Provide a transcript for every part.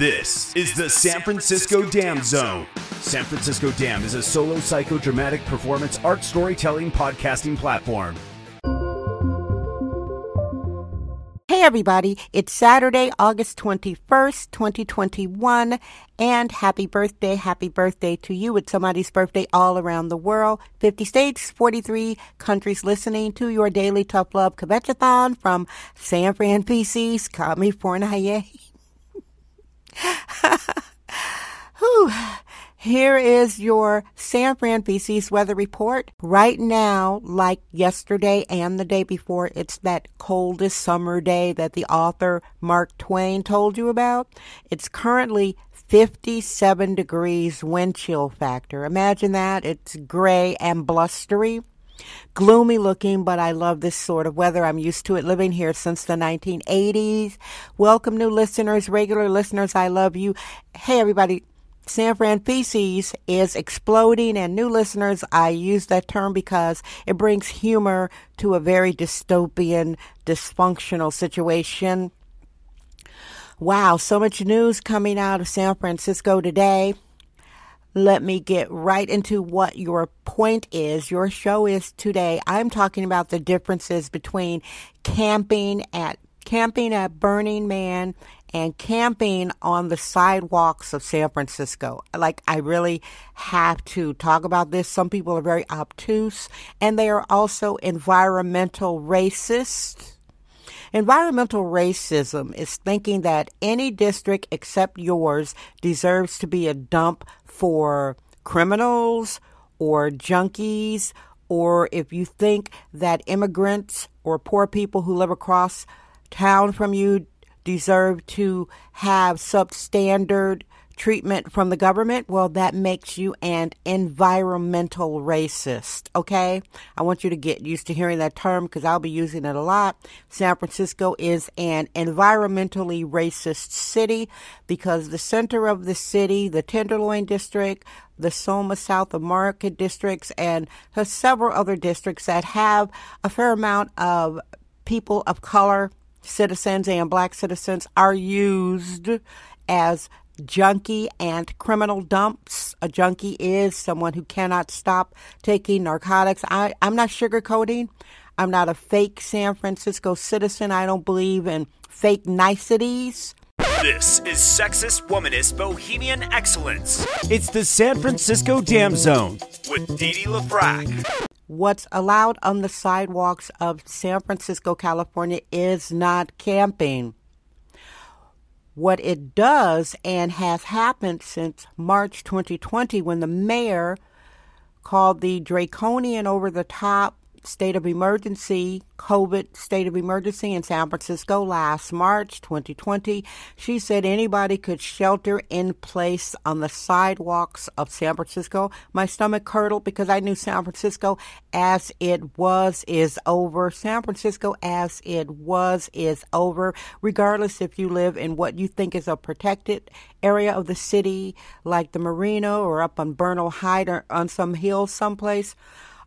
This is the San Francisco Dam Zone. San Francisco Dam is a solo psychodramatic performance art storytelling podcasting platform. Hey everybody, it's Saturday, August 21st, 2021, and happy birthday, happy birthday to you. It's somebody's birthday all around the world. 50 states, 43 countries listening to your daily tough love convention from San Fran PC's California. Whew. Here is your San Fran PC's weather report. Right now, like yesterday and the day before, it's that coldest summer day that the author Mark Twain told you about. It's currently 57 degrees wind chill factor. Imagine that. It's gray and blustery. Gloomy looking, but I love this sort of weather. I'm used to it living here since the 1980s. Welcome, new listeners, regular listeners. I love you. Hey, everybody. San Fran is exploding, and new listeners, I use that term because it brings humor to a very dystopian, dysfunctional situation. Wow, so much news coming out of San Francisco today. Let me get right into what your point is. Your show is today. I'm talking about the differences between camping at camping at Burning Man and camping on the sidewalks of San Francisco. Like, I really have to talk about this. Some people are very obtuse, and they are also environmental racists. Environmental racism is thinking that any district except yours deserves to be a dump for criminals or junkies, or if you think that immigrants or poor people who live across town from you deserve to have substandard treatment from the government, well, that makes you an environmental racist. Okay? I want you to get used to hearing that term because I'll be using it a lot. San Francisco is an environmentally racist city because the center of the city, the Tenderloin district, the Soma South Market districts, and several other districts that have a fair amount of people of color citizens and black citizens are used as junkie and criminal dumps. A junkie is someone who cannot stop taking narcotics. I, I'm not sugarcoating. I'm not a fake San Francisco citizen. I don't believe in fake niceties. This is sexist, womanist, bohemian excellence. It's the San Francisco Dam Zone with Didi LaFrac. What's allowed on the sidewalks of San Francisco, California is not camping. What it does and has happened since March 2020 when the mayor called the draconian over the top state of emergency, COVID state of emergency in San Francisco last March 2020. She said anybody could shelter in place on the sidewalks of San Francisco. My stomach curdled because I knew San Francisco as it was is over. San Francisco as it was is over, regardless if you live in what you think is a protected area of the city, like the Marina or up on Bernal Height or on some hill someplace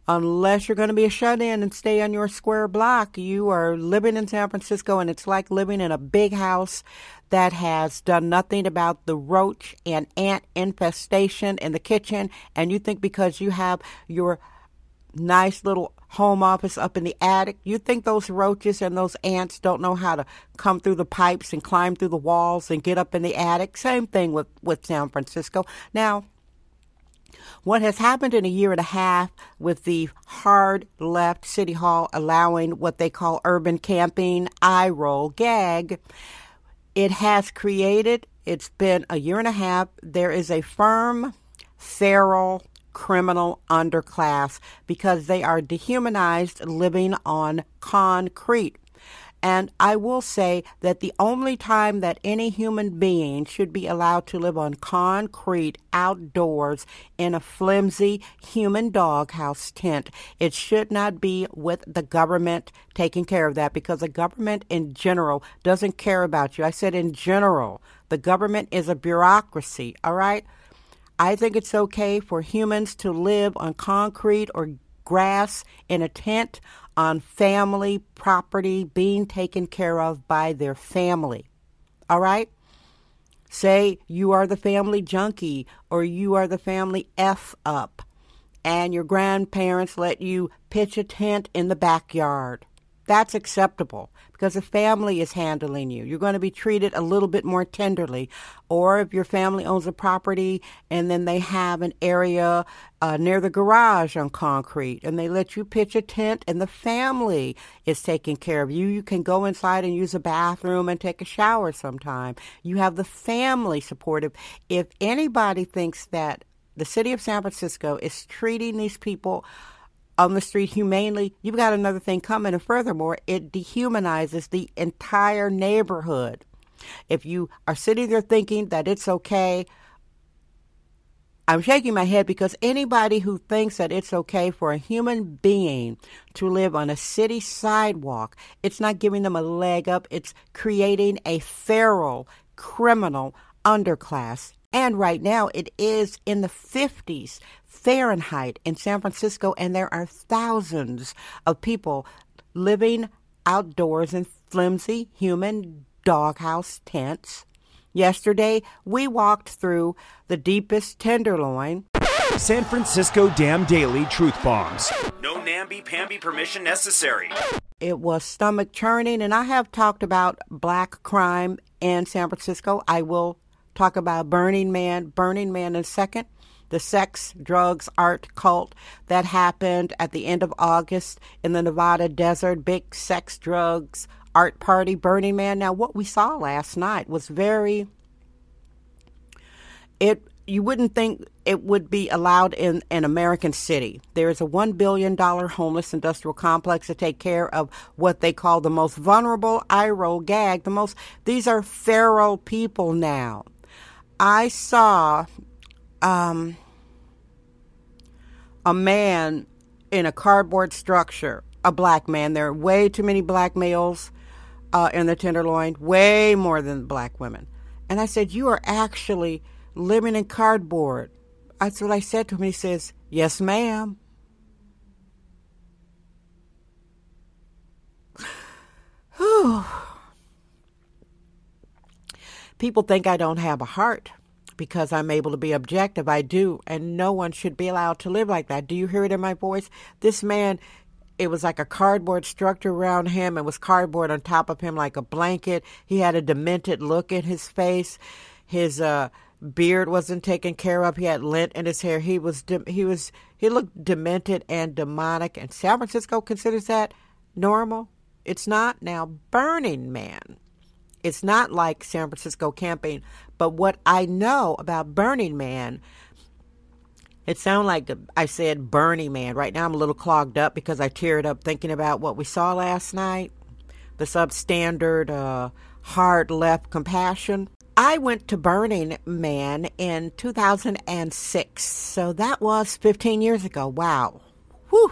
unless you're going to be a shut in and stay on your square block. You are living in San Francisco, and it's like living in a big house that has done nothing about the roach and ant infestation in the kitchen. And you think because you have your nice little home office up in the attic, you think those roaches and those ants don't know how to come through the pipes and climb through the walls and get up in the attic? Same thing with, with San Francisco. Now, what has happened in a year and a half with the hard left City Hall allowing what they call urban camping, eye roll, gag, it has created, it's been a year and a half, there is a firm, feral, criminal underclass because they are dehumanized living on concrete. And I will say that the only time that any human being should be allowed to live on concrete outdoors in a flimsy human doghouse tent, it should not be with the government taking care of that because the government in general doesn't care about you. I said in general, the government is a bureaucracy, all right? I think it's okay for humans to live on concrete or grass in a tent on family property being taken care of by their family. All right? Say you are the family junkie or you are the family F up, and your grandparents let you pitch a tent in the backyard. That's acceptable because the family is handling you. You're going to be treated a little bit more tenderly. Or if your family owns a property and then they have an area uh, near the garage on concrete and they let you pitch a tent and the family is taking care of you, you can go inside and use a bathroom and take a shower sometime. You have the family supportive. If anybody thinks that the city of San Francisco is treating these people on the street humanely, you've got another thing coming. And furthermore, it dehumanizes the entire neighborhood. If you are sitting there thinking that it's okay, I'm shaking my head because anybody who thinks that it's okay for a human being to live on a city sidewalk, it's not giving them a leg up, it's creating a feral, criminal underclass. And right now it is in the 50s Fahrenheit in San Francisco, and there are thousands of people living outdoors in flimsy human doghouse tents. Yesterday, we walked through the deepest tenderloin. San Francisco Dam Daily Truth Bombs. No namby-pamby permission necessary. It was stomach churning, and I have talked about black crime in San Francisco. I will talk about Burning Man, Burning Man in a second the sex, drugs, art cult that happened at the end of August in the Nevada desert. Big sex, drugs, art party, Burning Man. Now, what we saw last night was very. It you wouldn't think it would be allowed in an American city. There is a $1 billion homeless industrial complex to take care of what they call the most vulnerable. eye roll gag. The most, these are feral people now. I saw, um, a man in a cardboard structure, a black man. There are way too many black males uh, in the Tenderloin, way more than black women. And I said, You are actually living in cardboard. That's what I said to him. He says, Yes, ma'am. People think I don't have a heart because I'm able to be objective. I do, and no one should be allowed to live like that. Do you hear it in my voice? This man, it was like a cardboard structure around him. It was cardboard on top of him like a blanket. He had a demented look in his face. His uh, beard wasn't taken care of. He had lint in his hair. He was de- he was he looked demented and demonic. And San Francisco considers that normal. It's not now. Burning Man it's not like San Francisco camping, but what I know about Burning Man, it sounds like I said Burning Man. Right now I'm a little clogged up because I teared up thinking about what we saw last night, the substandard uh, hard left compassion. I went to Burning Man in 2006, so that was 15 years ago. Wow. Whew.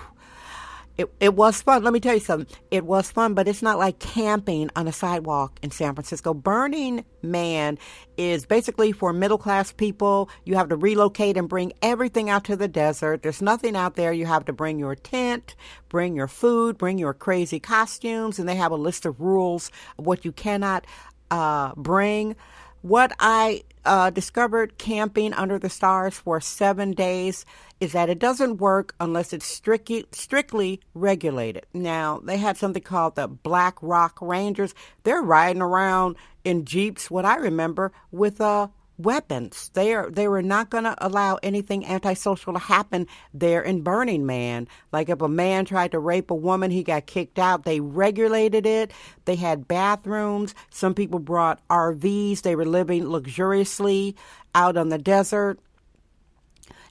It, it was fun. Let me tell you something. It was fun, but it's not like camping on a sidewalk in San Francisco. Burning Man is basically for middle class people. You have to relocate and bring everything out to the desert. There's nothing out there. You have to bring your tent, bring your food, bring your crazy costumes, and they have a list of rules of what you cannot uh, bring. What I uh, discovered camping under the stars for seven days is that it doesn't work unless it's strictly, strictly regulated. Now, they had something called the Black Rock Rangers. They're riding around in Jeeps, what I remember, with uh, weapons. They are they were not going to allow anything antisocial to happen there in Burning Man. Like if a man tried to rape a woman, he got kicked out. They regulated it. They had bathrooms. Some people brought RVs. They were living luxuriously out on the desert.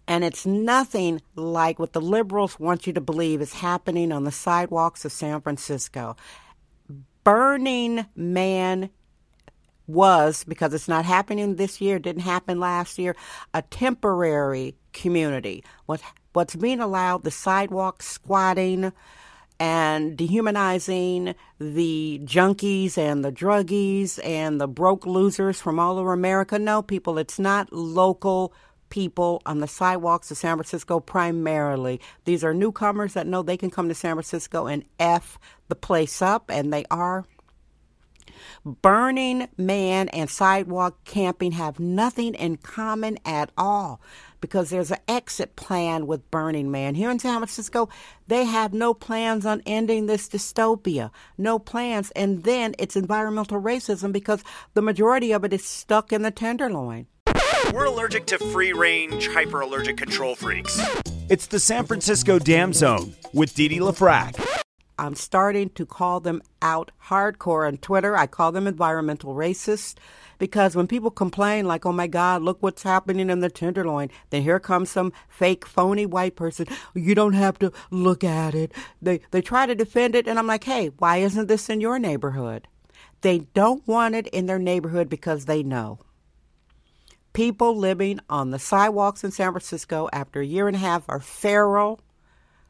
And it's nothing like what the liberals want you to believe is happening on the sidewalks of San Francisco. Burning Man was, because it's not happening this year, didn't happen last year, a temporary community. What, what's being allowed, the sidewalk squatting and dehumanizing the junkies and the druggies and the broke losers from all over America. No, people, it's not local people on the sidewalks of San Francisco primarily. These are newcomers that know they can come to San Francisco and F the place up, and they are Burning Man and sidewalk camping have nothing in common at all because there's an exit plan with Burning Man. Here in San Francisco, they have no plans on ending this dystopia. No plans. And then it's environmental racism because the majority of it is stuck in the tenderloin. We're allergic to free range, hyper allergic control freaks. It's the San Francisco Dam Zone with Didi Dee LaFrac. I'm starting to call them out hardcore on Twitter. I call them environmental racists because when people complain, like, oh my God, look what's happening in the Tenderloin, then here comes some fake, phony white person. You don't have to look at it. They, they try to defend it, and I'm like, hey, why isn't this in your neighborhood? They don't want it in their neighborhood because they know. People living on the sidewalks in San Francisco after a year and a half are feral,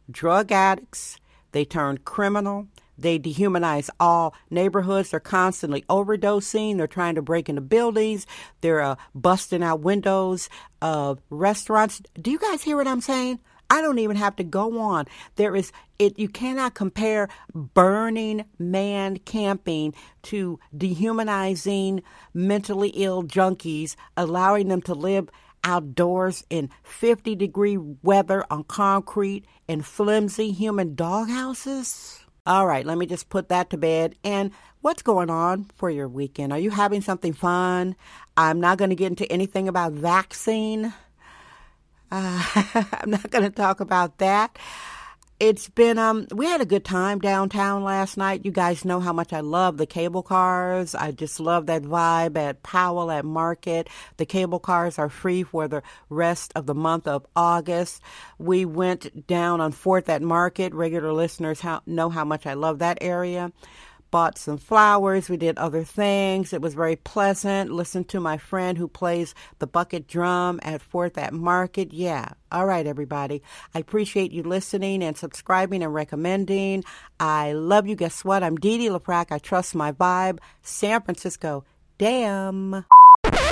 drug addicts, they turn criminal. They dehumanize all neighborhoods. They're constantly overdosing. They're trying to break into buildings. They're uh, busting out windows of restaurants. Do you guys hear what I'm saying? I don't even have to go on. There is it you cannot compare burning man camping to dehumanizing mentally ill junkies, allowing them to live outdoors in 50 degree weather on concrete in flimsy human doghouses? All right, let me just put that to bed. And what's going on for your weekend? Are you having something fun? I'm not going to get into anything about vaccine. Uh, I'm not going to talk about that it's been um we had a good time downtown last night. You guys know how much I love the cable cars. I just love that vibe at Powell at Market. The cable cars are free for the rest of the month of August. We went down on 4th at Market. Regular listeners know how much I love that area bought some flowers. We did other things. It was very pleasant. Listened to my friend who plays the bucket drum at Fourth at Market. Yeah. All right, everybody. I appreciate you listening and subscribing and recommending. I love you. Guess what? I'm Dee Dee LaFrac. I trust my vibe. San Francisco. Damn.